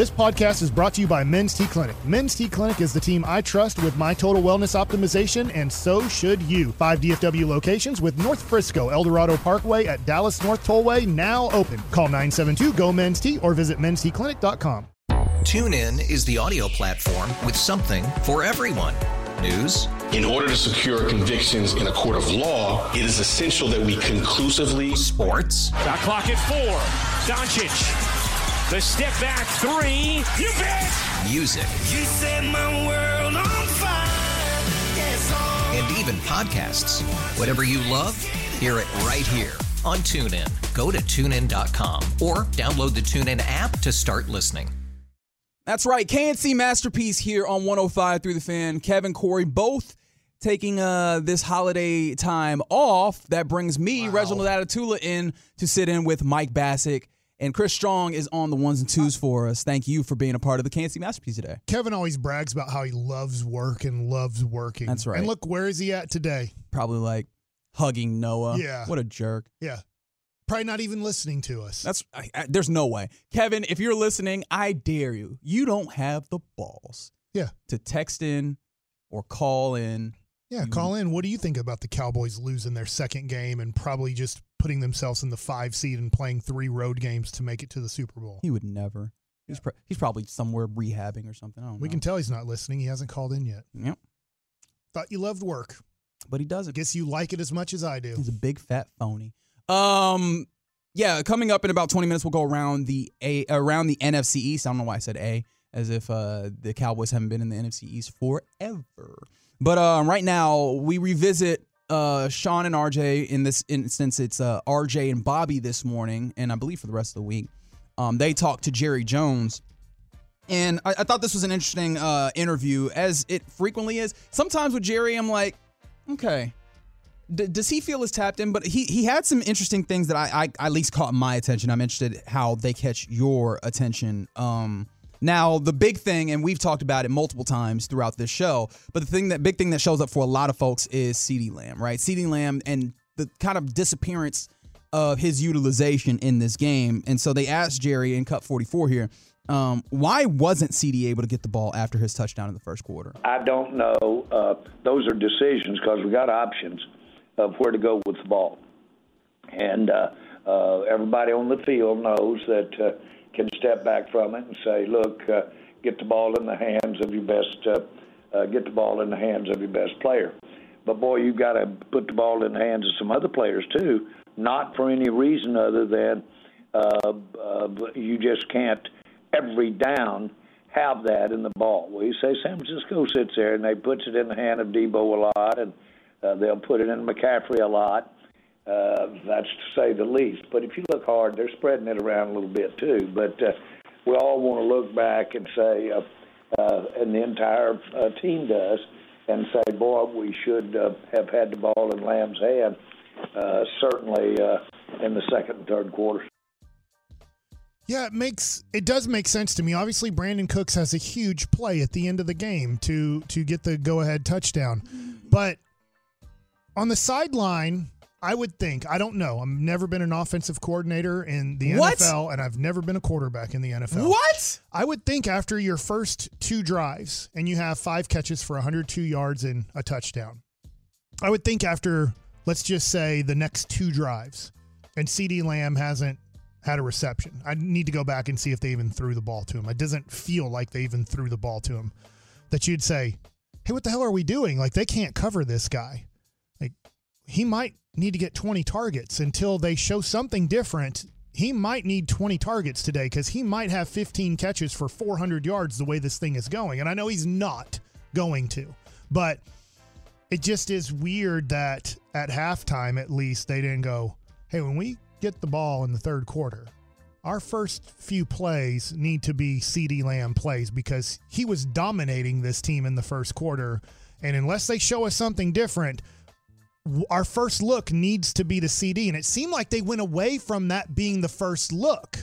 This podcast is brought to you by Men's T Clinic. Men's T Clinic is the team I trust with my total wellness optimization, and so should you. Five DFW locations with North Frisco, Eldorado Parkway at Dallas North Tollway now open. Call 972 GO Men's T or visit mensteclinic.com. TuneIn is the audio platform with something for everyone. News. In order to secure convictions in a court of law, it is essential that we conclusively. Sports. Got clock at four. Doncic. The step back three. You bet. Music. You set my world on fire. Yes, oh. And even podcasts. Whatever you love, hear it right here on TuneIn. Go to tunein.com or download the TuneIn app to start listening. That's right. K&C Masterpiece here on 105 through the fan. Kevin Corey both taking uh, this holiday time off. That brings me, wow. Reginald Adetula, in to sit in with Mike Bacsik. And Chris Strong is on the ones and twos for us. Thank you for being a part of the K&C Masterpiece today. Kevin always brags about how he loves work and loves working. That's right. And look, where is he at today? Probably like hugging Noah. Yeah. What a jerk. Yeah probably not even listening to us. That's I, I, there's no way, Kevin. If you're listening, I dare you. You don't have the balls. Yeah. To text in or call in. Yeah, you, call in. What do you think about the Cowboys losing their second game and probably just putting themselves in the five seed and playing three road games to make it to the Super Bowl? He would never. He's pro- he's probably somewhere rehabbing or something. we know. can tell he's not listening. He hasn't called in yet. Yep. Thought you loved work, but he doesn't. Guess you like it as much as I do. He's a big fat phony. Um, yeah, coming up in about 20 minutes, we'll go around the A around the NFC East. I don't know why I said A, as if uh, the Cowboys haven't been in the NFC East forever. But um, right now, we revisit uh, Shan and RJ. In this instance, it's uh, RJ and Bobby this morning, and I believe for the rest of the week. Um, they talked to Jerry Jones. And I, I thought this was an interesting uh, interview, as it frequently is. Sometimes with Jerry, I'm like, okay, D- does he feel as tapped in? But he he had some interesting things that I, I at least caught my attention. I'm interested how they catch your attention. Um, now the big thing, and we've talked about it multiple times throughout this show, but the thing that big thing that shows up for a lot of folks is CeeDee Lamb, right? CeeDee Lamb and the kind of disappearance of his utilization in this game. And so they asked Jerry in cut 44 here. Um, why wasn't CeeDee able to get the ball after his touchdown in the first quarter? I don't know. Uh, those are decisions because we got options of where to go with the ball. And uh, uh, everybody on the field knows that uh, can step back from it and say, look, uh, get the ball in the hands of your best, uh, uh, get the ball in the hands of your best player. But boy, you've got to put the ball in the hands of some other players too, not for any reason other than uh, uh, you just can't every down have that in the ball. Well, you say San Francisco sits there and they puts it in the hand of Deebo a lot and – uh, they'll put it in McCaffrey a lot. Uh, that's to say the least. But if you look hard, they're spreading it around a little bit too. But uh, we all want to look back and say, uh, uh, and the entire uh, team does, and say, boy, we should uh, have had the ball in Lamb's hand, uh, certainly uh, in the second and third quarters. Yeah, it makes it does make sense to me. Obviously, Brandin Cooks has a huge play at the end of the game to to get the go ahead touchdown, but on the sideline, I would think, I don't know. I've never been an offensive coordinator in the what? NFL, and I've never been a quarterback in the NFL. What? I would think after your first two drives and you have five catches for 102 yards and a touchdown, I would think after, let's just say, the next two drives, and CeeDee Lamb hasn't had a reception. I need to go back and see if they even threw the ball to him. It doesn't feel like they even threw the ball to him. That you'd say, hey, what the hell are we doing? Like, they can't cover this guy he might need to get 20 targets until they show something different. He might need 20 targets today because he might have 15 catches for 400 yards the way this thing is going. And I know he's not going to, but it just is weird that at halftime, at least, they didn't go, hey, when we get the ball in the third quarter, our first few plays need to be CeeDee Lamb plays because he was dominating this team in the first quarter. And unless they show us something different, our first look needs to be the CeeDee. And it seemed like they went away from that being the first look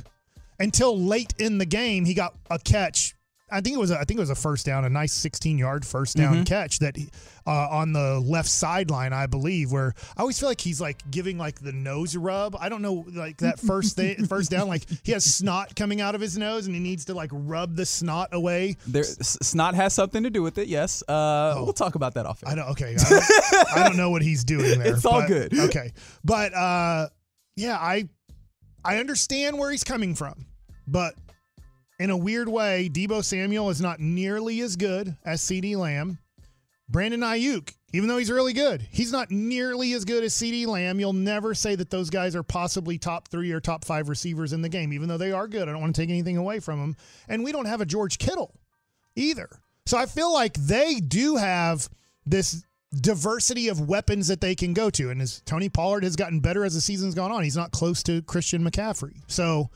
until late in the game. He got a catch I think it was a, I think it was a first down, a nice 16 yard first down Mm-hmm. catch that uh, on the left sideline, I believe. Where I always feel like he's like giving like the nose rub. I don't know, like that first thing, first down, like he has snot coming out of his nose and he needs to like rub the snot away. There, s- snot has something to do with it. Yes. Uh, We'll talk about that off. air. Oh. I don't. Okay, I don't, I don't know what he's doing there. It's all but- good. Okay, but uh, yeah, I I understand where he's coming from, but in a weird way, Deebo Samuel is not nearly as good as CeeDee Lamb. Brandon Aiyuk, even though he's really good, he's not nearly as good as CeeDee Lamb. You'll never say that those guys are possibly top three or top five receivers in the game, even though they are good. I don't want to take anything away from them. And we don't have a George Kittle either. So I feel like they do have this diversity of weapons that they can go to. And as Tony Pollard has gotten better as the season's gone on, he's not close to Christian McCaffrey. So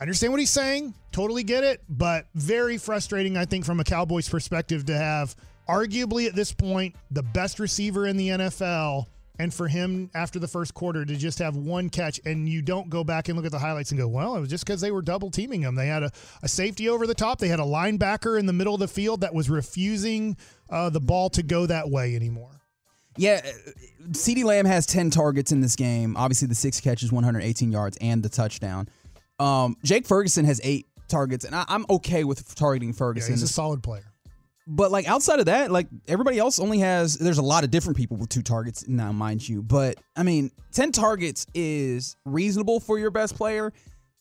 I understand what he's saying, totally get it, but very frustrating, I think, from a Cowboys perspective to have arguably at this point the best receiver in the NFL. And for him after the first quarter to just have one catch, and you don't go back and look at the highlights and go, well, it was just because they were double teaming him. They had a, a safety over the top. They had a linebacker in the middle of the field that was refusing uh, the ball to go that way anymore. Yeah, CeeDee Lamb has 10 targets in this game. Obviously, the six catches, 118 yards, and the touchdown. Um, Jake Ferguson has eight targets, and I, I'm okay with targeting Yeah, Ferguson. he's a solid player. but like outside of that, like everybody else only has. There's a lot of different people with two targets now, mind you. But I mean, 10 targets is reasonable for your best player.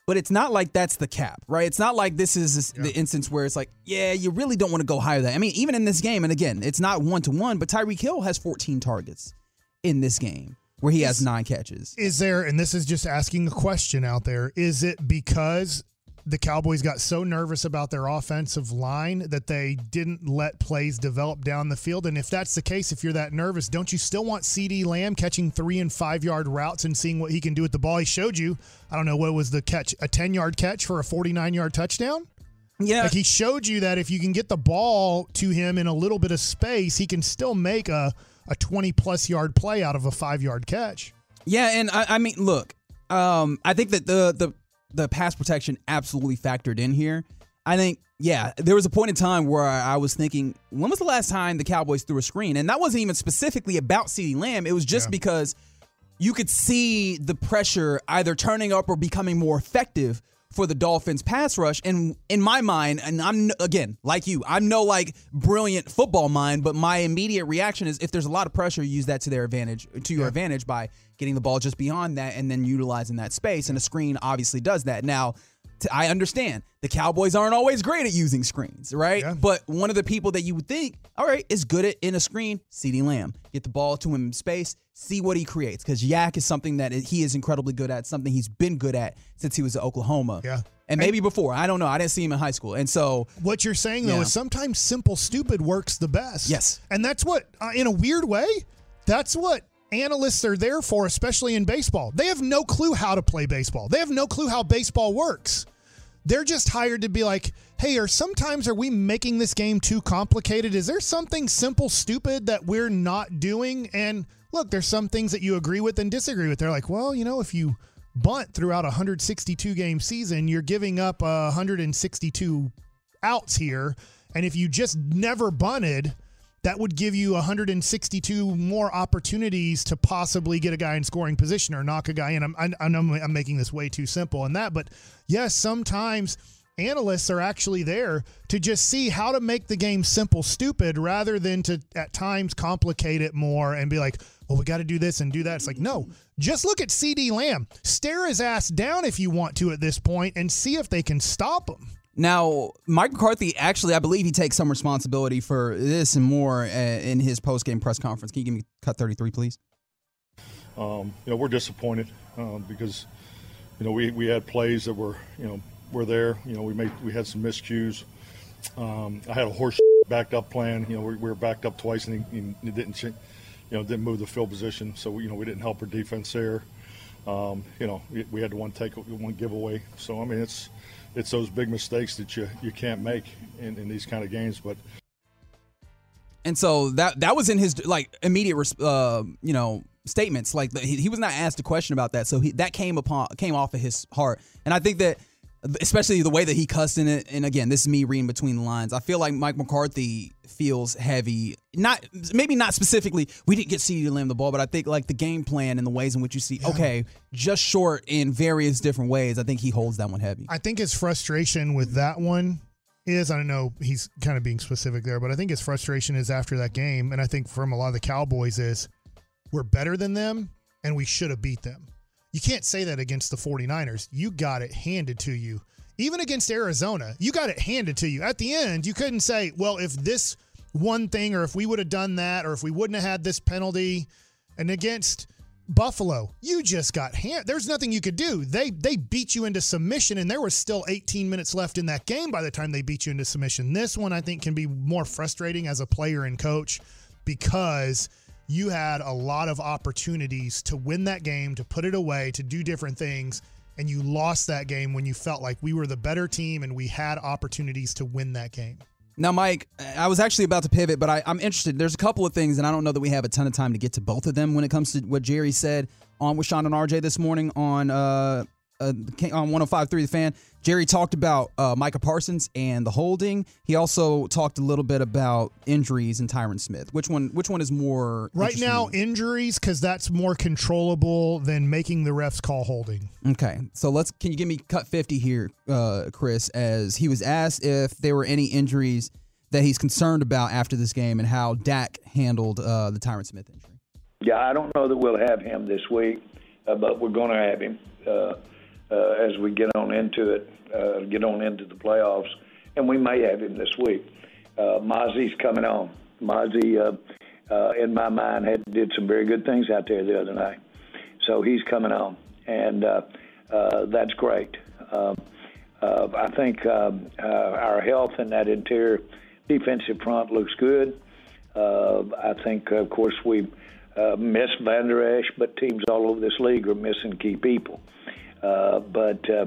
But it's not like that's the cap, right? It's not like this is this- the instance where it's like, yeah, you really don't want to go higher than that. I mean, even in this game, and again, it's not one to one, but Tyreek Hill has 14 targets in this game where he has nine catches. Is there, and this is just asking a question out there, is it because the Cowboys got so nervous about their offensive line that they didn't let plays develop down the field? And if that's the case, if you're that nervous, don't you still want CeeDee Lamb catching three and five yard routes and seeing what he can do with the ball? He showed you, I don't know, what was the catch? A 10 yard catch for a 49 yard touchdown? Yeah, Like he showed you that if you can get the ball to him in a little bit of space, he can still make a, a 20 plus yard play out of a five yard catch. Yeah, and I, I mean, look, um, I think that the the the pass protection absolutely factored in here. I think, yeah, there was a point in time where I, was thinking, when was the last time the Cowboys threw a screen? And that wasn't even specifically about CeeDee Lamb. It was just Yeah. because you could see the pressure either turning up or becoming more effective for the Dolphins pass rush. And in my mind, and I'm again, like you, I'm no like brilliant football mind, but my immediate reaction is if there's a lot of pressure, use that to their advantage, to your advantage by getting the ball just beyond that and then utilizing that space. And a screen obviously does that. Now, t- I understand the Cowboys aren't always great at using screens, right? Yeah. But one of the people that you would think, all right, is good at in a screen, CeeDee Lamb. Get the ball to him in space, see what he creates. Because YAC is something that he is incredibly good at, something he's been good at since he was at Oklahoma. Yeah. And maybe before. I don't know. I didn't see him in high school. And so What you're saying though Yeah. is sometimes simple stupid works the best. Yes. and that's what, uh, in a weird way, that's what analysts are there for, especially in baseball. They have no clue how to play baseball. They have no clue how baseball works. They're just hired to be like, hey, are sometimes are we making this game too complicated? Is there something simple, stupid that we're not doing? And look, there's some things that you agree with and disagree with. They're like, well, you know, if you bunt throughout a 162 game season, you're giving up uh, 162 outs here. And if you just never bunted, that would give you 162 more opportunities to possibly get a guy in scoring position or knock a guy in. I'm, I, I know I'm making this way too simple in that, but yes, sometimes analysts are actually there to just see how to make the game simple stupid rather than to at times complicate it more and be like, well, we got to do this and do that. It's like, no, just look at CeeDee Lamb. Stare his ass down if you want to at this point and see if they can stop him. Now, Mike McCarthy actually, I believe he takes some responsibility for this and more uh, in his post game press conference. Can you give me cut 33, please? Um, you know, we're disappointed um, because, you know, we, we had plays that were, you know, were there. You know, we made we had some miscues. Um, I had a horse backed up plan. You know, we, we were backed up twice and he, didn't, you know, didn't move the field position. So you know, we didn't help our defense there. Um, you know, we, we had one take one giveaway. So I mean, it's it's those big mistakes that you you can't make in, in these kind of games. But And so that that was in his like immediate, uh, you know, statements. Like he, he was not asked a question about that, so he, that came upon came off of his heart. And I think that especially the way that he cussed in it. And again, this is me reading between the lines. I feel like Mike McCarthy feels heavy. Not maybe not specifically. We didn't get CeeDee Lamb the ball, but I think like the game plan and the ways in which you see. Okay, just short in various different ways. I think he holds that one heavy. I think his frustration with that one is I don't know he's kind of being specific there, but I think his frustration is after that game, and I think from a lot of the Cowboys is we're better than them and we should have beat them. You can't say that against the 49ers. You got it handed to you. Even against Arizona, you got it handed to you. At the end, you couldn't say, well, if this one thing or if we would have done that or if we wouldn't have had this penalty and against Buffalo, you just got hand. There's nothing you could do. They they beat you into submission, and there was still 18 minutes left in that game by the time they beat you into submission. This one I think can be more frustrating as a player and coach because you had a lot of opportunities to win that game, to put it away, to do different things, and you lost that game when you felt like we were the better team and we had opportunities to win that game. Now, Mike, I was actually about to pivot, but I, I'm interested. There's a couple of things, and I don't know that we have a ton of time to get to both of them when it comes to what Jerry said on with Shan and RJ this morning on uh, uh, on 105.3 The Fan. Jerry talked about uh, Micah Parsons and the holding. He also talked a little bit about injuries and Tyron Smith. Which one? Which one is more Right now, injuries because that's more controllable than making the refs call holding. Okay, so let's. Can you give me cut fifty here, uh, Chris? As he was asked if there were any injuries that he's concerned about after this game and how Dak handled uh, the Tyron Smith injury. Yeah, I don't know that we'll have him this week, uh, but we're going to have him uh, as we get on into it, uh, get on into the playoffs, and we may have him this week. Uh, Mazi's coming on. Mazi, uh, uh, in my mind, had did some very good things out there the other night, so he's coming on, and uh, uh, that's great. Um, uh, I think um, uh, our health in that interior defensive front looks good. Uh, I think, of course, we uh, miss Vander Esch, but teams all over this league are missing key people. Uh, but uh,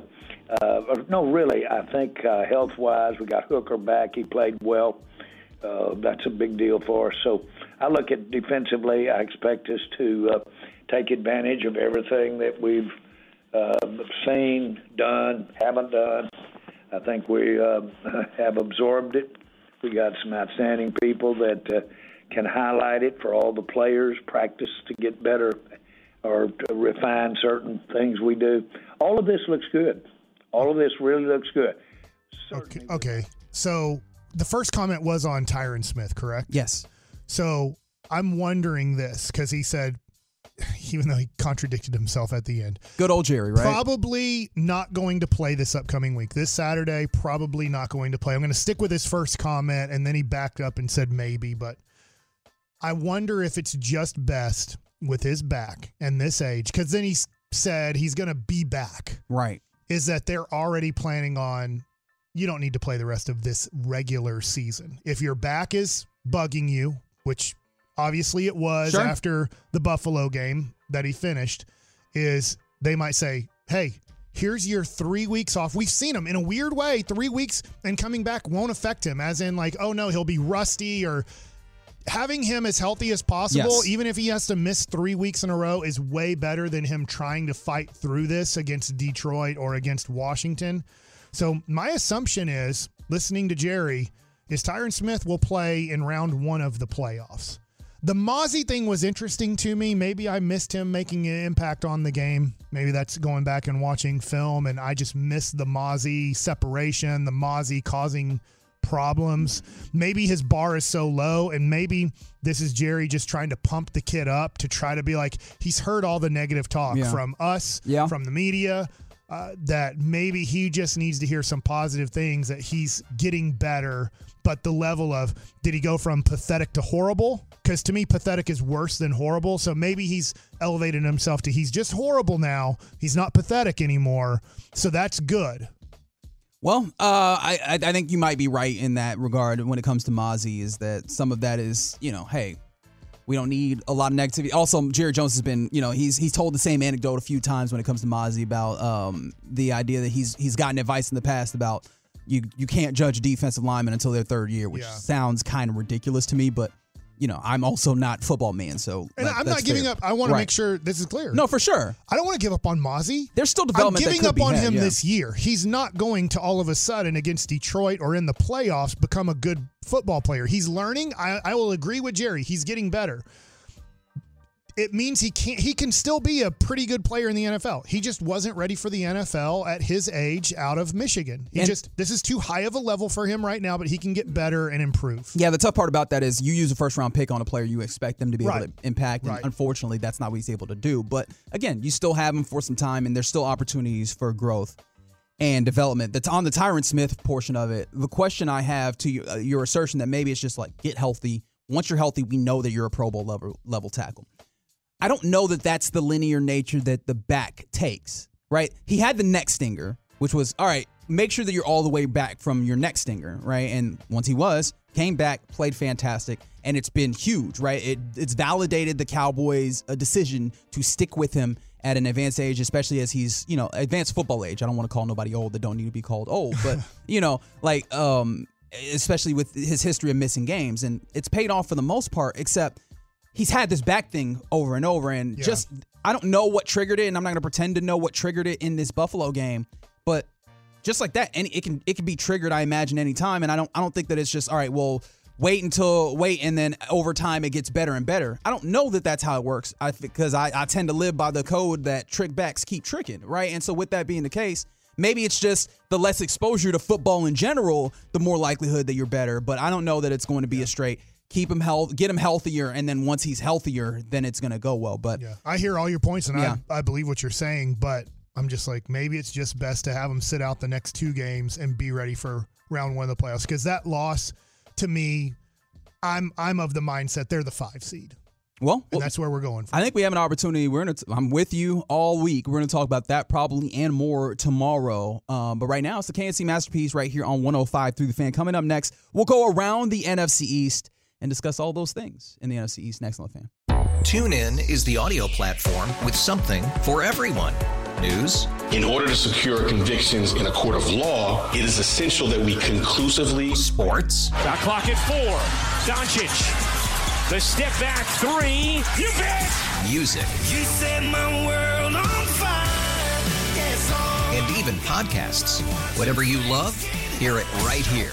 uh, no, really, I think uh, health-wise, we got Hooker back. He played well. Uh, that's a big deal for us. So I look at defensively. I expect us to uh, take advantage of everything that we've uh, seen, done, haven't done. I think we uh, have absorbed it. We got some outstanding people that uh, can highlight it for all the players, practice to get better or to refine certain things we do. All of this looks good. All of this really looks good. Okay. Okay. So the first comment was on Tyron Smith, correct? Yes. So I'm wondering this because he said, even though he contradicted himself at the end, Good old Jerry, right? probably not going to play this upcoming week. This Saturday, probably not going to play. I'm going to stick with his first comment, and then he backed up and said maybe, but I wonder if it's just best with his back and this age, because then he said he's going to be back. Right. Is that they're already planning on you don't need to play the rest of this regular season. If your back is bugging you, which obviously it was Sure. after the Buffalo game that he finished, is they might say, hey, here's your three weeks off. We've seen him in a weird way. Three weeks and coming back won't affect him, as in, like, oh no, he'll be rusty or having him as healthy as possible, Yes. even if he has to miss three weeks in a row, is way better than him trying to fight through this against Detroit or against Washington. So my assumption is, listening to Jerry, is Tyron Smith will play in round one of the playoffs. The Mazi thing was interesting to me. Maybe I missed him making an impact on the game. Maybe that's going back and watching film, and I just missed the Mazi separation, the Mazi causing problems. Maybe his bar is so low, and maybe this is Jerry just trying to pump the kid up to try to be like, he's heard all the negative talk Yeah. from us, Yeah. from the media, uh, that maybe he just needs to hear some positive things that he's getting better. But the level of did he go from pathetic to horrible? Because to me, pathetic is worse than horrible. So maybe he's elevated himself to he's just horrible now. He's not pathetic anymore. So that's good. Well, uh, I I think you might be right in that regard when it comes to Mazi. Is that some of that is you know, hey, we don't need a lot of negativity. Also, Jerry Jones has been you know he's he's told the same anecdote a few times when it comes to Mazi about um the idea that he's he's gotten advice in the past about you you can't judge a defensive lineman until their third year, which Yeah. sounds kind of ridiculous to me, but. You know, I'm also not football man, so And I'm not giving fair. up. I want to Right. make sure this is clear. No, for sure. I don't want to give up on Mazi. There's still development. I'm giving up on had, him yeah. this year. He's not going to all of a sudden against Detroit or in the playoffs become a good football player. He's learning. I, I will agree with Jerry. He's getting better. It means he can't. He can still be a pretty good player in the NFL. He just wasn't ready for the NFL at his age out of Michigan. He And- just this is too high of a level for him right now. But he can get better and improve. Yeah, the tough part about that is you use a first round pick on a player you expect them to be Right. able to impact. And Right. unfortunately, that's not what he's able to do. But again, you still have him for some time, and there's still opportunities for growth and development. That's on the Tyron Smith portion of it. The question I have to you, uh, your assertion that maybe it's just like get healthy. Once you're healthy, we know that you're a Pro Bowl level, level tackle. I don't know that that's the linear nature that the back takes, right? He had the neck stinger, which was all right, make sure that you're all the way back from your neck stinger, right? And once he was, came back, played fantastic, and it's been huge, right? It, it's validated the Cowboys' uh, decision to stick with him at an advanced age, especially as he's, you know, advanced football age. I don't want to call nobody old that don't need to be called old, but, you know, like, um, especially with his history of missing games. And it's paid off for the most part, except he's had this back thing over and over and Yeah. just I don't know what triggered it and I'm not going to pretend to know what triggered it in this Buffalo game but just like that and it can it can be triggered I imagine anytime and I don't I don't think that it's just all right well wait until wait and then over time it gets better and better I don't know that that's how it works I because I, I tend to live by the code that trick backs keep tricking right and so with that being the case Maybe it's just the less exposure to football in general, the more likelihood that you're better. But I don't know that it's going to be a straight keep him healthy, get him healthier, and then once he's healthier, then it's going to go well. But Yeah, I hear all your points, and Yeah. I, I believe what you're saying, but I'm just like, maybe it's just best to have him sit out the next two games and be ready for round one of the playoffs. Because that loss, to me, I'm I'm of the mindset they're the five seed, well, and well, that's where we're going. For. I think we have an opportunity. We're gonna. I'm with you all week. We're gonna talk about that probably and more tomorrow. Um, but right now, it's the KNC masterpiece right here on 105 through the fan. Coming up next, we'll go around the NFC East and discuss all those things in the NFC East next on the fan. TuneIn is the audio platform with something for everyone. News, In order to secure convictions in a court of law, it is essential that we conclusively sports, Shot clock at four. Doncic. The step back three. You bet. music, You set my world on fire. Yes, and even podcasts. Whatever you love, hear it right here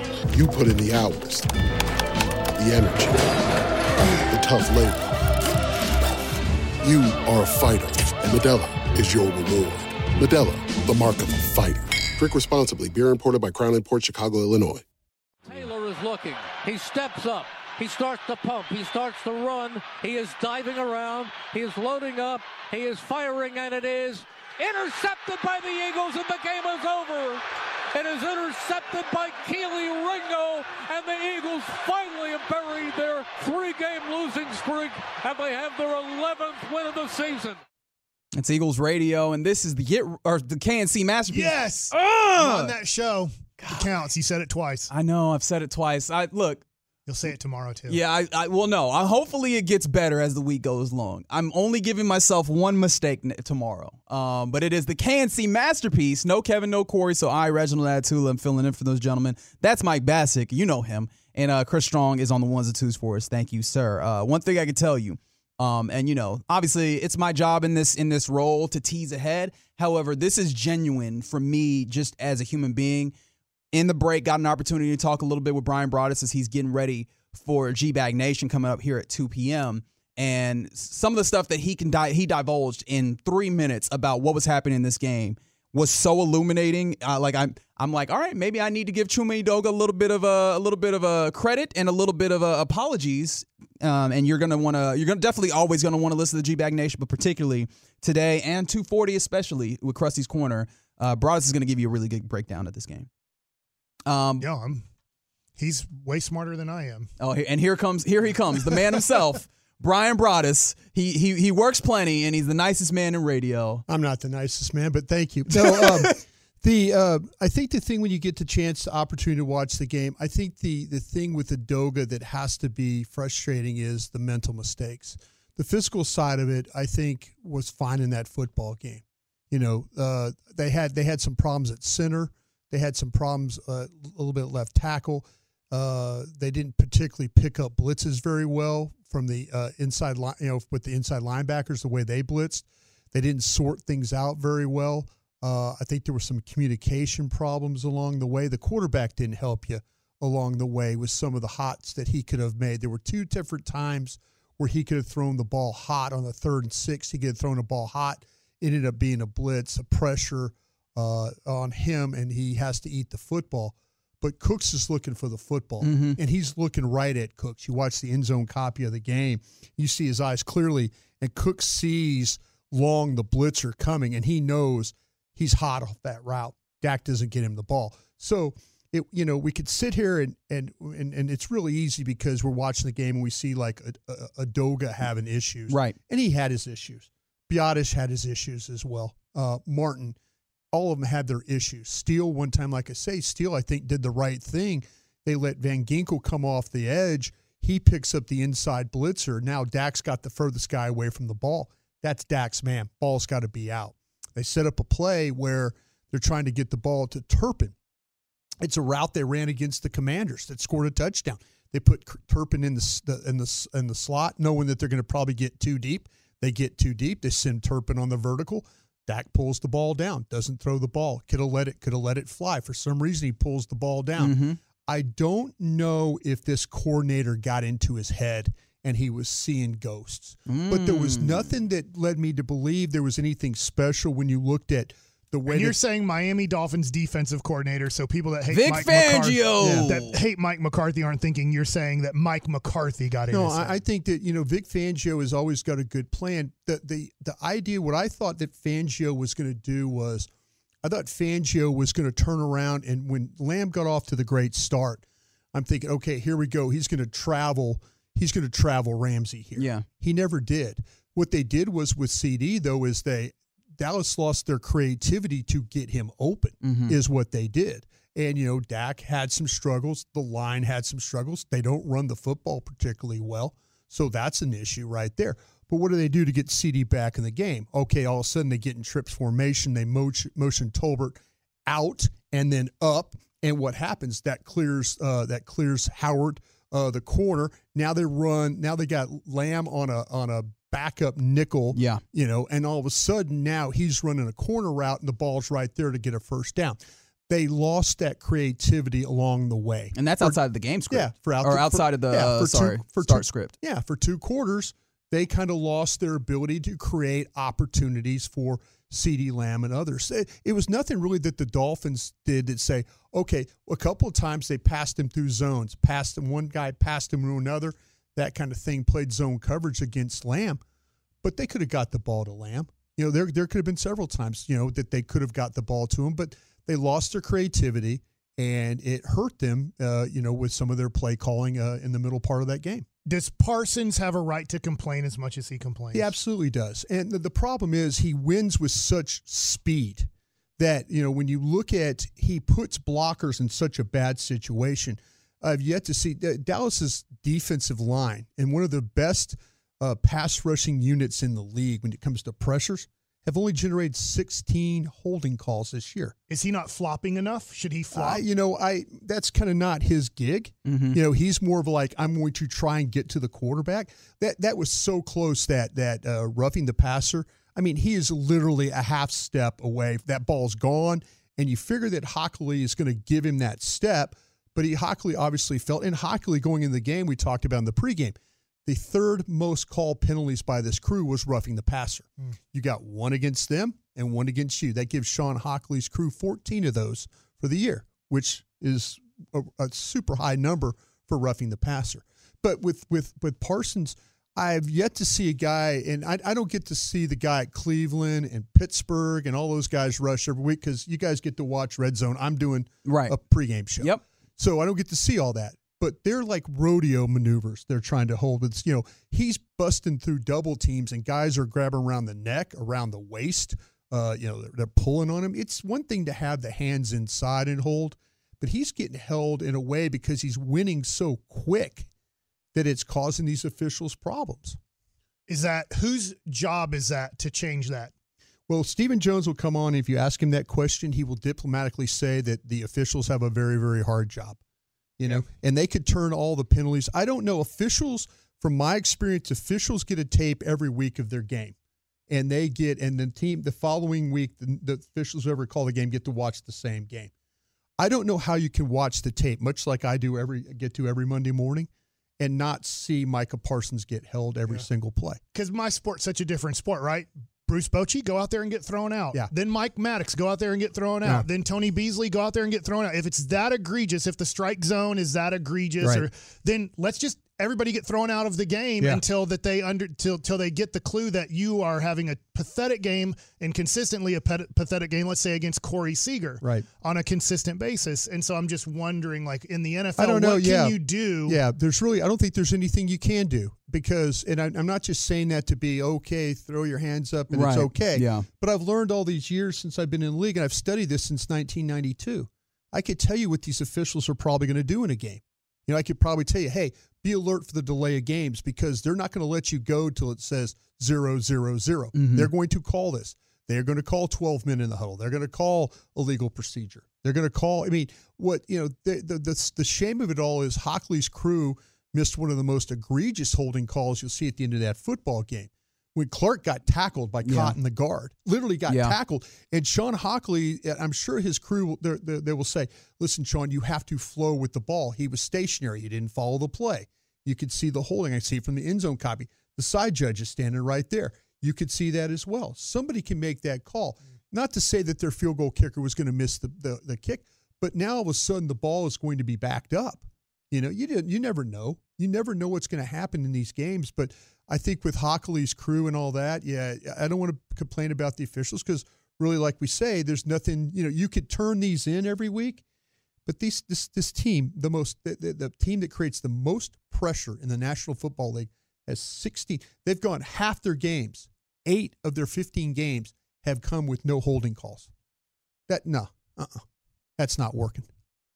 You put in the hours, the energy, the tough labor. You are a fighter, and Modelo is your reward. Modelo, the mark of a fighter. Drink responsibly. Beer imported by Crown Port Chicago, Illinois. Taylor is looking. He steps up. He starts to pump. He starts to run. He is diving around. He is loading up. He is firing, and it is intercepted by the Eagles, and the game is over. It is intercepted by Kelee Ringo, and the Eagles finally have buried their three-game losing streak, and they have their 11th win of the season. It's Eagles Radio, and this is the get or the KNC masterpiece. Yes, Ugh! on that show, it counts. You said it twice. I know. I've said it twice. I look. You'll say it tomorrow too. Yeah, I, I well, no. I, hopefully, it gets better as the week goes along. I'm only giving myself one mistake n- tomorrow. Um, but it is the KNC masterpiece. No Kevin, no Corey. So I, Reginald Adetula, I'm filling in for those gentlemen. That's Mike Bacsik. You know him. And uh, Chris Strong is on the ones and twos for us. Thank you, sir. Uh, one thing I can tell you, um, and you know, obviously, it's my job in this in this role to tease ahead. However, this is genuine for me, just as a human being in the break, got an opportunity to talk a little bit with Bryan Broaddus as he's getting ready for G Bag Nation coming up here at 2 p.m. And some of the stuff that he can di- he divulged in three minutes about what was happening in this game was so illuminating. Uh, like I'm, I'm like, all right, maybe I need to give Chuma Edoga a little bit of a, a little bit of a credit and a little bit of a apologies. Um, and you're gonna want to, you're gonna definitely always gonna want to listen to G Bag Nation, but particularly today and 240 especially with Krusty's Corner. Uh, Broaddus is gonna give you a really good breakdown of this game. Um, yeah, I'm. He's way smarter than I am. Oh, and here comes here he comes, the man himself, Bryan Broaddus. He he he works plenty, and he's the nicest man in radio. I'm not the nicest man, but thank you. No, um, the uh, I think the thing when you get the chance, the opportunity to watch the game, I think the the thing with the Doga that has to be frustrating is the mental mistakes. The physical side of it, I think, was fine in that football game. You know, uh, they had they had some problems at center. They had some problems uh, a little bit left tackle. Uh, they didn't particularly pick up blitzes very well from the uh, inside line, you know, with the inside linebackers, the way they blitzed. They didn't sort things out very well. Uh, I think there were some communication problems along the way. The quarterback didn't help you along the way with some of the hots that he could have made. There were two different times where he could have thrown the ball hot on the third and six. He could have thrown a ball hot. It ended up being a blitz, a pressure uh, on him, and he has to eat the football but Cooks is looking for the football, Mm-hmm. and he's looking right at Cooks. You watch the end zone copy of the game, you see his eyes clearly, and Cooks sees Long, the blitzer, coming, and he knows he's hot off that route. Dak doesn't get him the ball. So, it, you know, we could sit here and, and and and it's really easy because we're watching the game and we see like a, a, a Doga having issues, Right. And he had his issues. Biadasz had his issues as well. Uh, Martin, all of them had their issues. Steele, one time, like I say, Steele, I think, did the right thing. They let Van Ginkel come off the edge. He picks up the inside blitzer. Now Dak's got the furthest guy away from the ball. That's Dak's man. Ball's got to be out. They set up a play where they're trying to get the ball to Turpin. It's a route they ran against the Commanders that scored a touchdown. They put Turpin in the in the in the slot, knowing that they're going to probably get too deep. They get too deep. They send Turpin on the vertical. Dak pulls the ball down, doesn't throw the ball. Could have let it, could have let it fly. For some reason, he pulls the ball down. Mm-hmm. I don't know if this coordinator got into his head and he was seeing ghosts, but there was Mm. nothing that led me to believe there was anything special when you looked at the way And you're saying Miami Dolphins defensive coordinator, so people that hate Vic Mike Fangio! McCarthy, that hate Mike McCarthy aren't thinking you're saying that Mike McCarthy got in. No, his. I, I think that you know Vic Fangio has always got a good plan. The the the idea, what I thought that Fangio was going to do was, I thought Fangio was going to turn around and when Lamb got off to the great start, I'm thinking, okay, here we go. He's going to travel. He's going to travel Ramsey here. Yeah. He never did. What they did was with CeeDee though is they Dallas lost their creativity to get him open. Mhm. Is what they did. And you know, Dak had some struggles. The line had some struggles. They don't run the football particularly well, so that's an issue right there. But what do they do to get CeeDee back in the game? Okay, all of a sudden they get in trips formation. They motion, motion Tolbert out and then up, and what happens? That clears uh, that clears Howard uh, the corner. Now they run. Now they got Lamb on a on a backup nickel. Yeah. you know, and all of a sudden now he's running a corner route, and the ball's right there to get a first down. They lost that creativity along the way, And that's For- outside of the game script. yeah, for out or for- outside of the yeah, uh, for two- sorry for start two- script. Yeah, for two quarters, they kind of lost their ability to create opportunities for CeeDee Lamb and others. It, it was nothing really that the Dolphins did that say, okay, a couple of times they passed him through zones, passed him one guy, passed him to another, that kind of thing, played zone coverage against Lamb, but they could have got the ball to Lamb. You know, there there could have been several times, you know, that they could have got the ball to him, but they lost their creativity and it hurt them, uh, you know, with some of their play calling uh, in the middle part of that game. Does Parsons have a right to complain as much as he complains? He absolutely does. And the, the problem is he wins with such speed that, you know, when you look at he puts blockers in such a bad situation. I've yet to see uh, Dallas's defensive line and one of the best uh, pass rushing units in the league when it comes to pressures have only generated 16 holding calls this year. Is he not flopping enough? Should he flop? I, you know, I that's kind of not his gig. Mhm. You know, he's more of like I'm going to try and get to the quarterback. That that was so close that that uh, roughing the passer. I mean, he is literally a half step away. That ball's gone, and you figure that Hochuli is going to give him that step. But he Hochuli obviously felt, and Hochuli going in the game we talked about in the pregame. The third most called penalties by this crew was roughing the passer. Hmm. You got one against them and one against you. That gives Shawn Hochuli's crew 14 of those for the year, which is a, a super high number for roughing the passer. But with with with Parsons, I've yet to see a guy, and I, I don't get to see the guy at Cleveland and Pittsburgh and all those guys rush every week because you guys get to watch Red Zone. I'm doing Right. a pregame show. Yep. So I don't get to see all that. But they're like rodeo maneuvers they're trying to hold. It's, you know, he's busting through double teams and guys are grabbing around the neck, around the waist. Uh, you know, they're, they're pulling on him. It's one thing to have the hands inside and hold, but he's getting held in a way because he's winning so quick that it's causing these officials problems. Is that whose job is that to change that? Well, Stephen Jones will come on. If you ask him that question, he will diplomatically say that the officials have a very, very hard job. You know, and they could turn all the penalties. I don't know. Officials, from my experience, officials get a tape every week of their game, and they get and the team the following week, the, the officials who ever call the game get to watch the same game. I don't know how you can watch the tape, much like I do every get to every Monday morning, and not see Micah Parsons get held every single play. Because my sport's such a different sport, right? Bruce Bochy, go out there and get thrown out. Yeah. Then Mike Maddux, go out there and get thrown out. Yeah. Then Tony Beasley, go out there and get thrown out. If it's that egregious, if the strike zone is that egregious, Right. or then let's just everybody get thrown out of the game Yeah. until that they under till till they get the clue that you are having a pathetic game and consistently a pet- pathetic game. Let's say against Corey Seager, Right. on a consistent basis. And so I'm just wondering, like in the NFL, I don't know. what yeah, can you do? Yeah, there's really. I don't think there's anything you can do because, and I, I'm not just saying that to be okay. Throw your hands up and Right. it's okay. Yeah. But I've learned all these years since I've been in the league, and I've studied this since 1992. I could tell you what these officials are probably going to do in a game. You know, I could probably tell you, hey, be alert for the delay of games because they're not going to let you go till it says zero zero zero. Mhm. They're going to call this. They're going to call 12 men in the huddle. They're going to call a legal procedure. They're going to call. I mean, what you know, the the the, the shame of it all is Hochuli's crew missed one of the most egregious holding calls you'll see at the end of that football game when Clark got tackled by Yeah. Cotton, the guard, literally got Yeah. tackled. And Shawn Hochuli, I'm sure his crew, they're- they will say, listen, Sean, you have to flow with the ball. He was stationary. He didn't follow the play. You could see the holding. I see it from the end zone copy. The side judge is standing right there. You could see that as well. Somebody can make that call. Not to say that their field goal kicker was going to miss the, the, the kick, but now all of a sudden the ball is going to be backed up. You know, you didn't. You never know. You never know what's going to happen in these games. But I think with Hochuli's crew and all that, yeah, I don't want to complain about the officials because really, like we say, there's nothing. You know, you could turn these in every week, but these this this team, the most the, the, the team that creates the most pressure in the National Football League, has 16. They've gone half their games. Eight of their 15 games have come with no holding calls. That no, uh-uh. that's not working.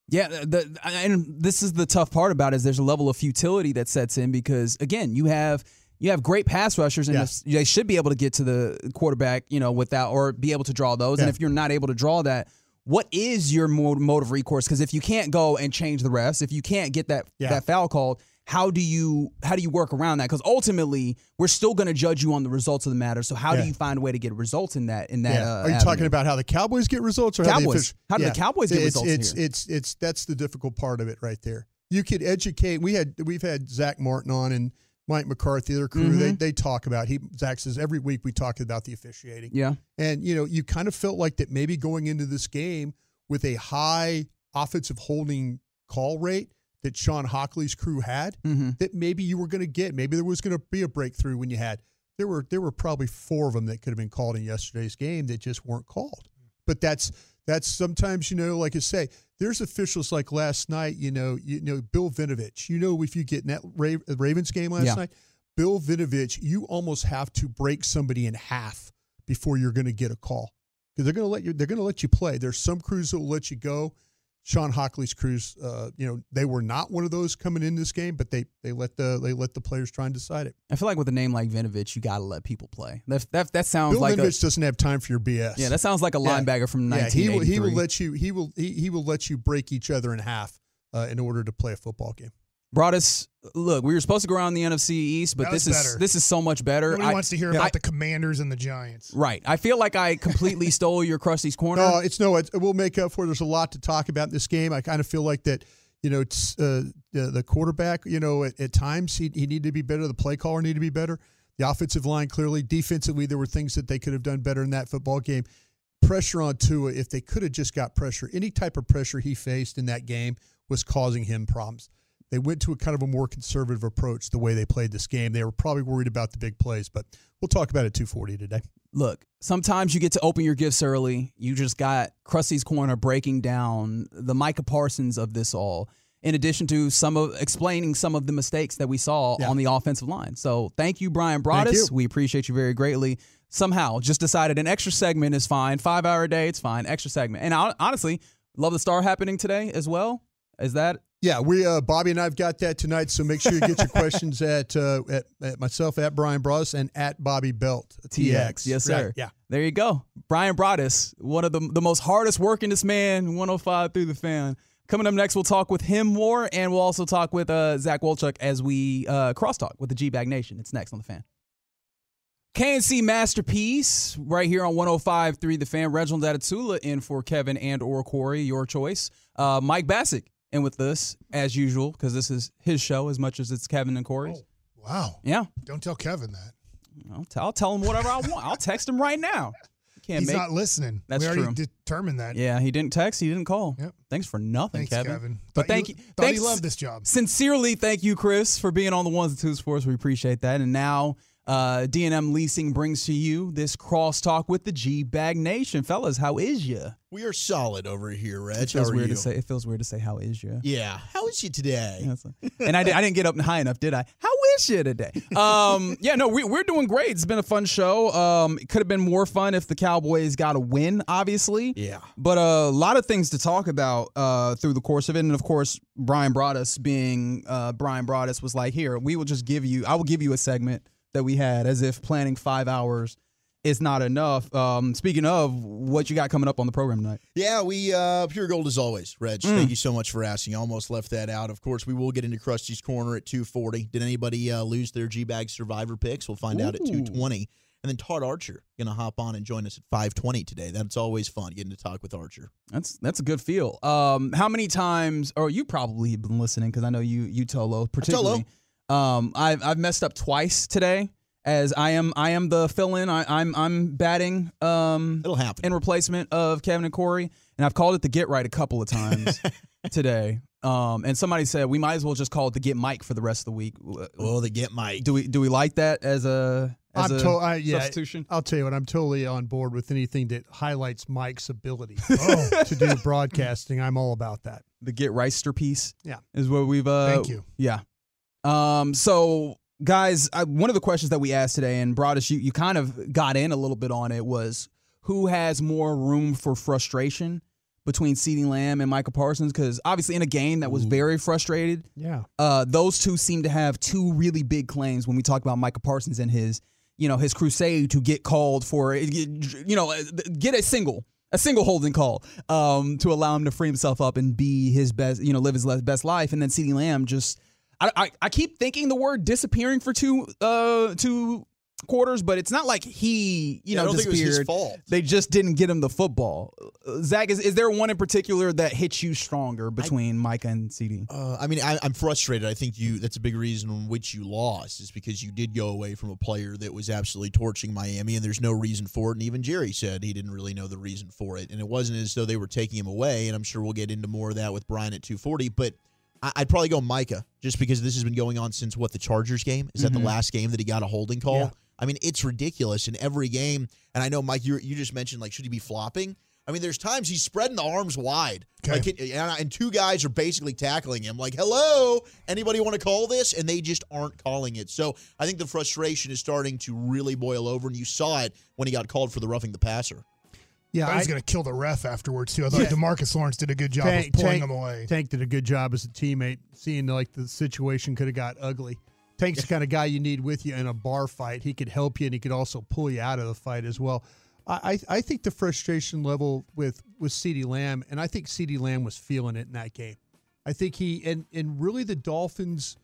Yeah, the, and this is the tough part about it is there's a level of futility that sets in because again, you have you have great pass rushers and Yeah. they should be able to get to the quarterback, you know, without or be able to draw those. And if you're not able to draw that, what is your mode, mode of recourse? Because if you can't go and change the refs, if you can't get that Yeah. that foul called, how do you how do you work around that? Because ultimately, we're still going to judge you on the results of the matter. So how Yeah. do you find a way to get results in that in that? Yeah. Uh, Are you avenue? talking about how the Cowboys get results or how Cowboys. officials- How do the Cowboys get it's, results It's here? it's it's that's the difficult part of it right there. You could educate. We had we've had Zack Martin on and Mike McCarthy, their crew. They Mhm. they talk about he Zack says every week we talk about the officiating. Yeah. And you know you kind of felt like that maybe going into this game with a high offensive holding call rate that Shawn Hochuli's crew had, Mhm. that maybe you were going to get. Maybe there was going to be a breakthrough when you had. There were there were probably four of them that could have been called in yesterday's game that just weren't called. But that's that's sometimes you know, like I say, there's officials like last night. You know, you know Bill Vinovich. You know, if you get in that Ravens game last Yeah. night, Bill Vinovich, you almost have to break somebody in half before you're going to get a call because they're going to let you. They're going to let you play. There's some crews that will let you go. Shawn Hochuli's crews, uh, you know, they were not one of those coming in this game, but they they let the they let the players try and decide it. I feel like with a name like Vinovich, you got to let people play. That that, that sounds Bill like a, Vinovich doesn't have time for your BS. yeah, that sounds like a Yeah. linebacker from Yeah, he will he will let you he will he, he will let you break each other in half uh, in order to play a football game. Broaddus. Look, we were supposed to go around the NFC East, but That this is better. this is so much better. Nobody I- wants to hear about the Commanders and the Giants. right. I feel like I completely stole your Krusty's corner. No, it's no. It, we'll make up for. it. There's a lot to talk about in this game. I kind of feel like that. You know, it's uh, the, the quarterback. You know, at, at times he he needed to be better. The play caller needed to be better. The offensive line clearly, defensively, there were things that they could have done better in that football game. Pressure on Tua, if they could have just got pressure, any type of pressure he faced in that game was causing him problems. They went to a kind of a more conservative approach the way they played this game. They were probably worried about the big plays, but we'll talk about it 240 today. Look, sometimes you get to open your gifts early. You just got Krusty's Corner breaking down the Micah Parsons of this all, in addition to some of explaining some of the mistakes that we saw Yeah. on the offensive line. So thank you, Brian Broaddus. you. We appreciate you very greatly. Somehow just decided an extra segment is fine. Five hour a day, it's fine. Extra segment. And hon- honestly, love the star happening today as well. Is that Yeah, we uh, Bobby and I've got that tonight. So make sure you get your questions at, uh, at at myself at Brian Bros and at Bobby Belt TX. Yes, sir. Right, yeah. There you go. Bryan Broaddus, one of the, the most hardest working this man, 105 through the fan. Coming up next, we'll talk with him more, and we'll also talk with uh, Zach Wolchuk as we uh, crosstalk with the G Bag Nation. It's next on the fan. K&C Masterpiece right here on 105.3 The Fan. Reginald Adetula in for Kevin and or Corey, your choice. Uh, Mike Bacsik in with us as usual because this is his show as much as it's Kevin and Corey's. Oh, wow. Yeah. Don't tell Kevin that. I'll, t- I'll tell him whatever I want. I'll text him right now. Can't He's make- not listening. That's we already true. determined that. Yeah, he didn't text. He didn't call. Yep. Thanks for nothing, Thanks, Kevin. Kevin. But thank you- you. thought he loved this job. Sincerely, thank you, Chris, for being on the ones and twos for us. We appreciate that. And now, uh, D&M Leasing brings to you this crosstalk with the G Bag Nation, fellas. How is you? We are solid over here, Reg. It feels weird you? to say. It feels weird to say how is you. Yeah. How is you today? Yeah, like- and I, did, I didn't get up high enough, did I? How is you today? Um, yeah, no, we, we're doing great. It's been a fun show. Um, it could have been more fun if the Cowboys got a win, obviously. Yeah. But a lot of things to talk about uh, through the course of it. And of course, Bryan Broaddus being uh, Bryan Broaddus was like, here, we will just give you, I will give you a segment that we had as if planning five hours is not enough. Um, speaking of, what you got coming up on the program tonight? Yeah, we uh pure gold as always, Reg. Mm. Thank you so much for asking. I almost left that out. Of course, we will get into Krusty's corner at 240. Did anybody uh, lose their G Bag survivor picks? We'll find out at 220. And then Todd Archer gonna hop on and join us at 520 today. That's always fun getting to talk with Archer. That's that's a good feel. Um, how many times, or you probably have been listening because I know you you Tolo particularly. Um, I've I've messed up twice today as I am I am the fill in. I'm I'm batting. Um, It'll happen in replacement of Kevin and Corey, and I've called it the get right a couple of times today. Um, and somebody said we might as well just call it the get Mike for the rest of the week. Well, the get Mike. Do we do we like that as a as I'm to- I, yeah, substitution? I'll tell you what, I'm totally on board with anything that highlights Mike's ability to do broadcasting. I'm all about that. the get Reister piece. Yeah. is what we've. Uh, Thank you. Yeah. Um. So, guys, I, one of the questions that we asked today, and Broaddus, you you kind of got in a little bit on it, was who has more room for frustration between CeeDee Lamb and Micah Parsons? Because obviously, in a game that was very frustrated, Yeah. uh, those two seem to have two really big claims when we talk about Micah Parsons and his, you know, his crusade to get called for, you know, get a single, a single holding call, um, to allow him to free himself up and be his best, you know, live his best life. And then CeeDee Lamb just, I, I, I keep thinking the word disappearing for two, uh, two quarters, but it's not like he, you Yeah, I know, don't think it was his disappeared. fault. They just didn't get him the football. Uh, Zach, is, is there one in particular that hits you stronger between Micah and CeeDee? Uh, I mean, I, I'm frustrated. I think you that's a big reason on which you lost is because you did go away from a player that was absolutely torching Miami, and there's no reason for it. And even Jerry said he didn't really know the reason for it, and it wasn't as though they were taking him away. And I'm sure we'll get into more of that with Bryan at 240, but. I'd probably go Micah just because this has been going on since what the Chargers game is that Mhm. the last game that he got a holding call. Yeah. I mean, it's ridiculous in every game. And I know, Mike, you you just mentioned like, should he be flopping? I mean, there's times he's spreading the arms wide, like, it- and, and two guys are basically tackling him. Like, hello, anybody want to call this? And they just aren't calling it. So I think the frustration is starting to really boil over, and you saw it when he got called for the roughing the passer. Yeah, I was going to kill the ref afterwards too. I thought Yeah. DeMarcus Lawrence did a good job Tank, of pulling Tank- him away. Tank did a good job as a teammate, seeing like the situation could have got ugly. Tank's the kind of guy you need with you in a bar fight. He could help you, and he could also pull you out of the fight as well. I I, I think the frustration level with with CeeDee Lamb, and I think CeeDee Lamb was feeling it in that game. I think he and and really the Dolphins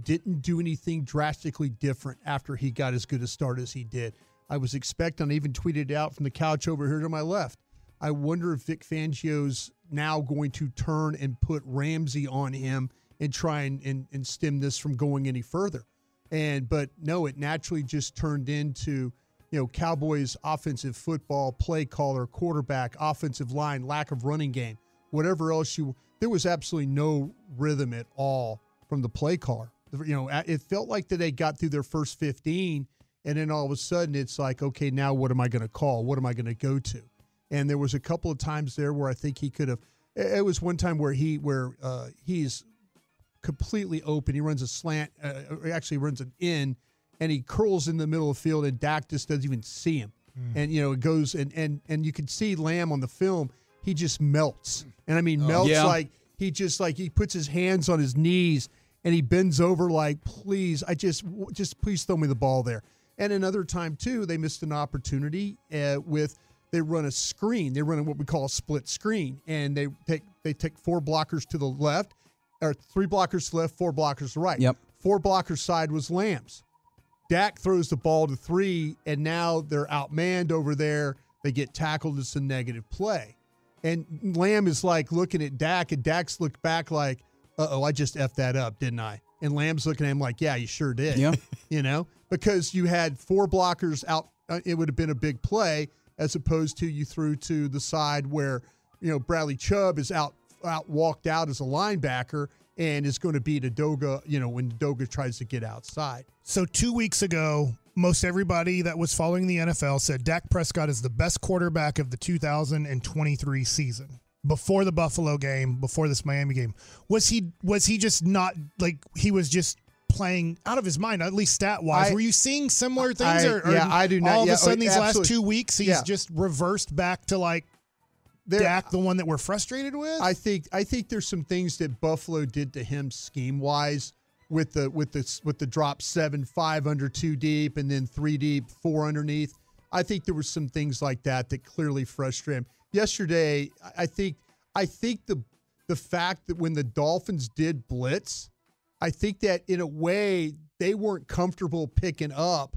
didn't do anything drastically different after he got as good a start as he did. I was expecting, I even tweeted out from the couch over here to my left. I wonder if Vic Fangio's now going to turn and put Ramsey on him and try and, and, and stem this from going any further. And but no, it naturally just turned into you know Cowboys offensive football play caller, quarterback, offensive line, lack of running game, whatever else you. There was absolutely no rhythm at all from the play caller. You know, it felt like that they got through their first 15 and then all of a sudden it's like, okay, now what am I going to call? What am I going to go to? And there was a couple of times there where I think he could have. It was one time where he where uh, he's completely open. He runs a slant, uh, actually runs an in, and he curls in the middle of the field, and Dak just doesn't even see him. Hmm. And you know it goes and and and you can see Lamb on the film. He just melts, and I mean Oh. melts Yeah. like he just like he puts his hands on his knees and he bends over like, please, I just just please throw me the ball there. And another time too, they missed an opportunity uh, with they run a screen. They run what we call a split screen, and they take they take four blockers to the left, or three blockers to the left, four blockers to the right. Yep. Four blockers side was Lamb's. Dak throws the ball to three, and now they're outmanned over there. They get tackled. It's a negative play. And Lamb is like looking at Dak, and Dak's looked back like, uh oh, I just effed that up, didn't I? And Lamb's looking at him like, yeah, you sure did. Yeah. you know, because you had four blockers out, uh, it would have been a big play as opposed to you threw to the side where, you know, Bradley Chubb is out, out walked out as a linebacker and is going to beat Edoga, you know, when Edoga tries to get outside. So two weeks ago, most everybody that was following the NFL said Dak Prescott is the best quarterback of the 2023 season. Before the Buffalo game, before this Miami game, was he was he just not like he was just playing out of his mind, at least stat wise? I- Were you seeing similar things? I- or, or yeah, I do not- All yeah, of a oh, sudden, oh, these last two weeks, he's Yeah. just reversed back to like There- Dak, the one that we're frustrated with. I think I think there's some things that Buffalo did to him scheme wise with the with the with the drop seven five under two deep and then three deep four underneath. I think there were some things like that that clearly frustrated him. Yesterday, I- think I think the the fact that when the Dolphins did blitz, I think that in a way they weren't comfortable picking up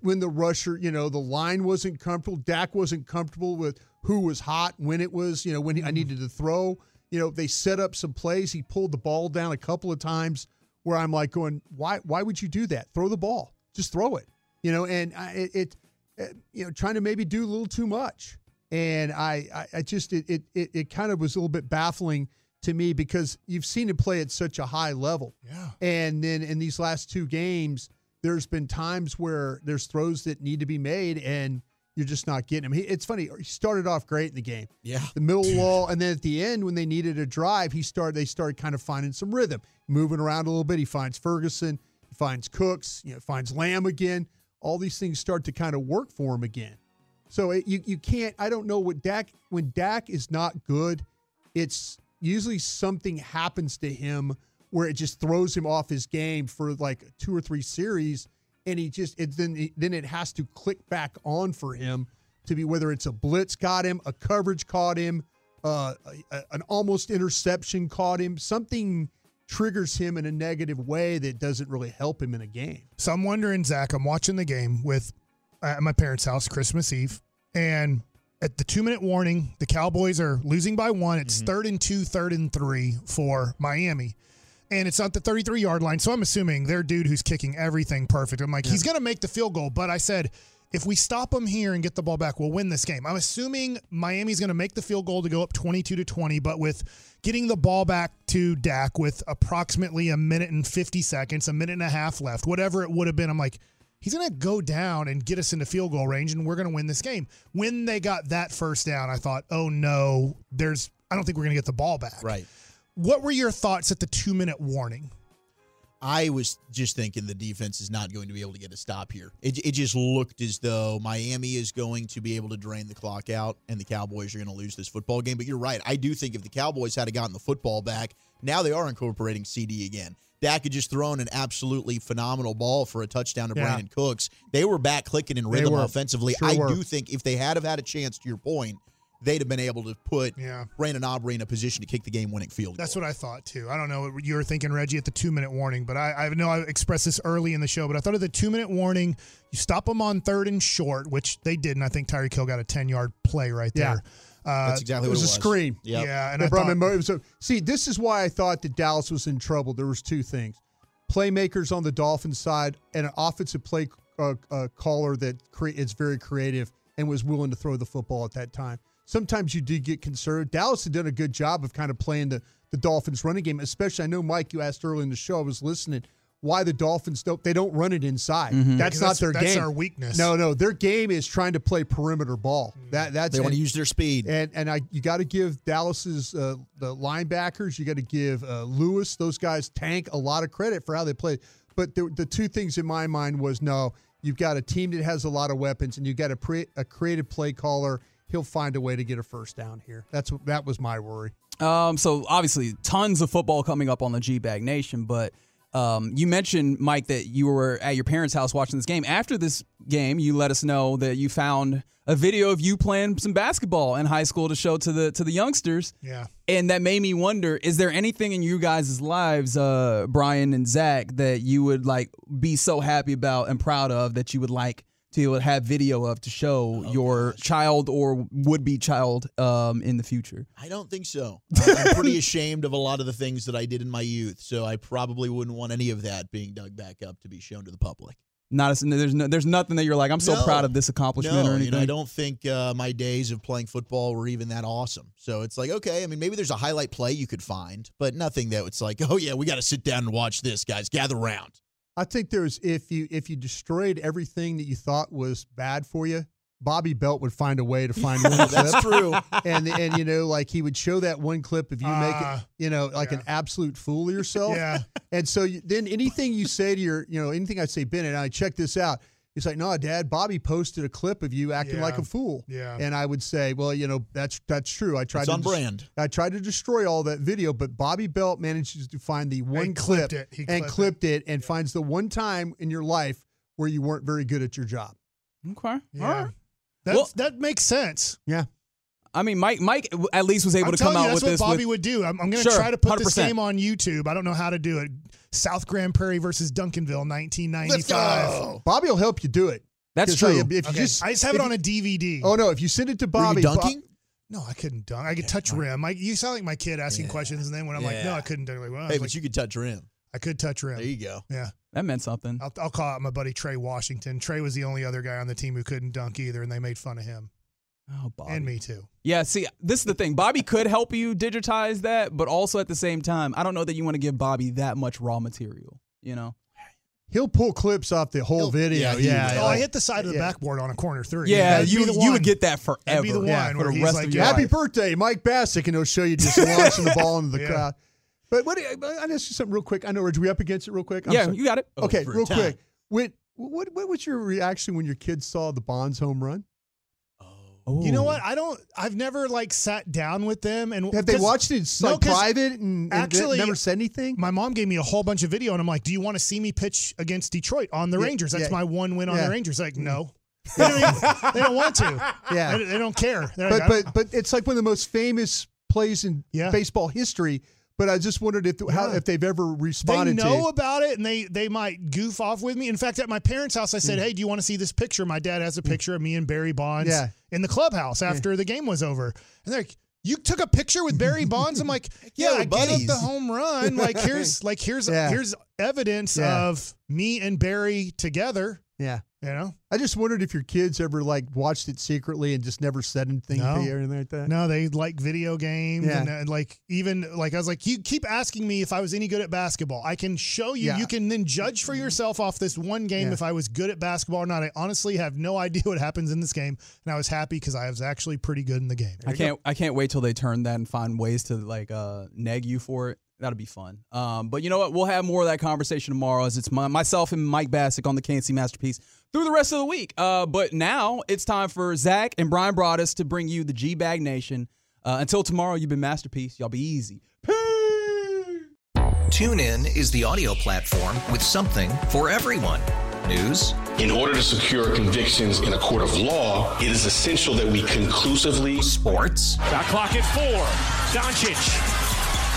when the rusher, you know, the line wasn't comfortable. Dak wasn't comfortable with who was hot, when it was, you know, when he, I mm-hmm. needed to throw. You know, they set up some plays. He pulled the ball down a couple of times where I'm like going, why? Why would you do that? Throw the ball. Just throw it. You know, and I, it, it, Eh, you know, trying to maybe do a little too much. And I, I, I just, it, it, it, it kind of was a little bit baffling to me because you've seen him play at such a high level. Yeah. And then in these last two games, there's been times where there's throws that need to be made and you're just not getting him. He, it's funny. He started off great in the game. Yeah. The middle wall, and then at the end when they needed a drive, he started. They started kind of finding some rhythm, moving around a little bit. He finds Ferguson, he finds Cooks, you know, finds Lamb again. All these things start to kind of work for him again. So it, you you can't. I don't know what Dak when Dak is not good. It's usually something happens to him where it just throws him off his game for like two or three series, and he just it, then then it has to click back on for him to be whether it's a blitz got him, a coverage caught him, uh, a- a- an almost interception caught him, something triggers him in a negative way that doesn't really help him in a game. So I'm wondering, Zach, I'm watching the game with uh, at my parents' house Christmas Eve, and at the two minute warning, the Cowboys are losing by one. It's mm-hmm. third and two, third and three for Miami. And it's not the 33 yard line. So I'm assuming their dude who's kicking everything perfect. I'm like, he's going to make the field goal. But I said, if we stop him here and get the ball back, we'll win this game. I'm assuming Miami's going to make the field goal to go up 22 to 20, but with getting the ball back to Dak with approximately a minute and 50 seconds, a minute and a half left, whatever it would have been, I'm like, he's going to go down and get us into field goal range and we're going to win this game. When they got that first down, I thought, oh no, there's, I don't think we're going to get the ball back. Right. What were your thoughts at the two minute warning? I was just thinking the defense is not going to be able to get a stop here. It, it just looked as though Miami is going to be able to drain the clock out and the Cowboys are going to lose this football game. But you're right. I do think if the Cowboys had gotten the football back, now they are incorporating CeeDee again. Dak had just thrown an absolutely phenomenal ball for a touchdown to Yeah. Brandin Cooks. They were back clicking in rhythm offensively. Sure I were. do think if they had have had a chance, to your point, they'd have been able to put Yeah. Brandon Aubrey in a position to kick the game-winning field goal. That's what I thought too. I don't know what you were thinking, Reggie, at the two minute warning, but I, I know I expressed this early in the show, but I thought at the two minute warning, you stop them on third and short, which they did, and I think Tyreek Hill got a 10 yard play right Yeah. there. Uh, That's exactly it was what a it was. a screen. Yep. Yeah, and They I brought thought, him in- it was a- see, this is why I thought that Dallas was in trouble. There was two things: playmakers on the Dolphins side, and an offensive play uh, uh, caller that cre- is very creative and was willing to throw the football at that time. Sometimes you did get concerned. Dallas had done a good job of kind of playing the, the Dolphins running game, especially. I know Mike, you asked early in the show. I was listening. Why the Dolphins don't they don't run it inside? Mm-hmm. That's Because not that's- their that's game. our weakness. No, no, their game is trying to play perimeter ball. That that's They want to use their speed. and and I you got to give Dallas's uh, the linebackers, you got to give uh, Lewis those guys tank a lot of credit for how they played. But the, the two things in my mind was no, you've got a team that has a lot of weapons, and you've got a pre, a creative play caller. He'll find a way to get a first down here. That's that was my worry. Um, so obviously, tons of football coming up on the G Bag Nation, but um, you mentioned Mike that you were at your parents' house watching this game. After this game, you let us know that you found a video of you playing some basketball in high school to show to the to the youngsters. Yeah. And that made me wonder: Is there anything in you guys' lives, uh, Bryan and Zach, that you would like be so happy about and proud of that you would like to be able to have video of to show your child or would be child um, in the future? I don't think so. I'm pretty ashamed of a lot of the things that I did in my youth, so I probably wouldn't want any of that being dug back up to be shown to the public. Not as, there's no, there's nothing that you're like I'm so No. proud of this accomplishment no, or anything. You know, I don't think uh, my days of playing football were even that awesome. So it's like, okay, I mean, maybe there's a highlight play you could find, but nothing that it's like, oh yeah, we got to sit down and watch this, guys. Gather round. I think there's if you if you destroyed everything that you thought was bad for you, Bobby Belt would find a way to find one clip. That's true. And and you know, like he would show that one clip if you make it, Ah, you know, like an absolute fool of yourself. Yeah. And so you, then anything you say to your, you know, anything I say, Bennett, I check this out. He's like, no, Dad, Bobby posted a clip of you acting Yeah. like a fool. Yeah. And I would say, well, you know, that's that's true. I tried It's to on des- brand. I tried to destroy all that video, but Bobby Belt manages to find the one clipped clip it. He and clipped clipped it, and finds the one time in your life where you weren't very good at your job. okay. Yeah. All right. That's, Well- that makes sense. Yeah. I mean, Mike Mike at least was able I'm to come telling you, out that's with what this. Bobby with, would do. I'm, I'm going to Sure, try to put this 100%. game on YouTube. I don't know how to do it. South Grand Prairie versus Duncanville, 1995. Bobby will help you do it. That's true. If you Okay, just, I just have if it on a DVD. Oh no! If you send it to Were you Bobby, Bo- dunking? No, I couldn't dunk. I could touch rim. I, you sound like my kid asking questions, and then when I'm like, no, I couldn't dunk. Like, well, I, was Hey, like, but you could touch rim. I could touch rim. There you go. Yeah, that meant something. I'll, I'll call out my buddy Trey Washington. Trey was the only other guy on the team who couldn't dunk either, and they made fun of him Oh, Bobby. and me too. Yeah, see, this is the thing. Bobby could help you digitize that, but also at the same time, I don't know that you want to give Bobby that much raw material. You know? he'll pull clips off the whole He'll- video. yeah, Yeah, he Oh, will. I hit the side of the Yeah. backboard on a corner three. Yeah, That'd you you would get that forever. That'd be the one Yeah, where for the he's rest like, of your Happy life. birthday, Mike Bacsik, and he'll show you just launching the ball into the Yeah. crowd. But what? I ask you something real quick. I know. Are we up against it real quick? I'm yeah, sorry. you got it. Okay, for real time. quick. When what what was your reaction when your kids saw the Bonds home run? You know what? Oh. I don't. I've never like sat down with them and Have they watched it No, private and, and actually, never said anything? My mom gave me a whole bunch of video, and I'm like, "Do you want to see me pitch against Detroit on the Yeah, Rangers? That's yeah. my one win on Yeah. the Rangers." Like, no, they don't, even, they don't want to. Yeah. they, they don't care. They're but like, but but it's like one of the most famous plays in baseball history. But I just wondered if how Yeah. if they've ever responded. they know about it, and they they might goof off with me. In fact, at my parents' house, I said, hmm. "Hey, do you want to see this picture?" My dad has a hmm. picture of me and Barry Bonds Yeah. in the clubhouse after the game was over, and they're like. You took a picture with Barry Bonds. I'm like, yeah, Yeah, I we're gave up the home run. Like here's like here's Yeah. here's evidence Yeah. of me and Barry together. Yeah. You know, I just wondered if your kids ever like watched it secretly and just never said anything No. to you or anything like that. No, they like video games Yeah. and, and like even like I was like, you keep asking me if I was any good at basketball. I can show you. Yeah. You can then judge for yourself off this one game Yeah. if I was good at basketball or not. I honestly have no idea what happens in this game, and I was happy because I was actually pretty good in the game. I can't I can't wait till they turn that and find ways to like uh neg you for it. That'll be fun. Um, but you know what? We'll have more of that conversation tomorrow as it's my, myself and Mike Bacsik on the K&C Masterpiece through the rest of the week. Uh, but now it's time for Zach and Bryan Broaddus to bring you the G Bag Nation. Uh, until tomorrow, you've been Masterpiece. Y'all be easy. Peace. TuneIn is the audio platform with something for everyone. News, In order to secure convictions in a court of law, it is essential that we conclusively sports, Shot clock at four. Doncic.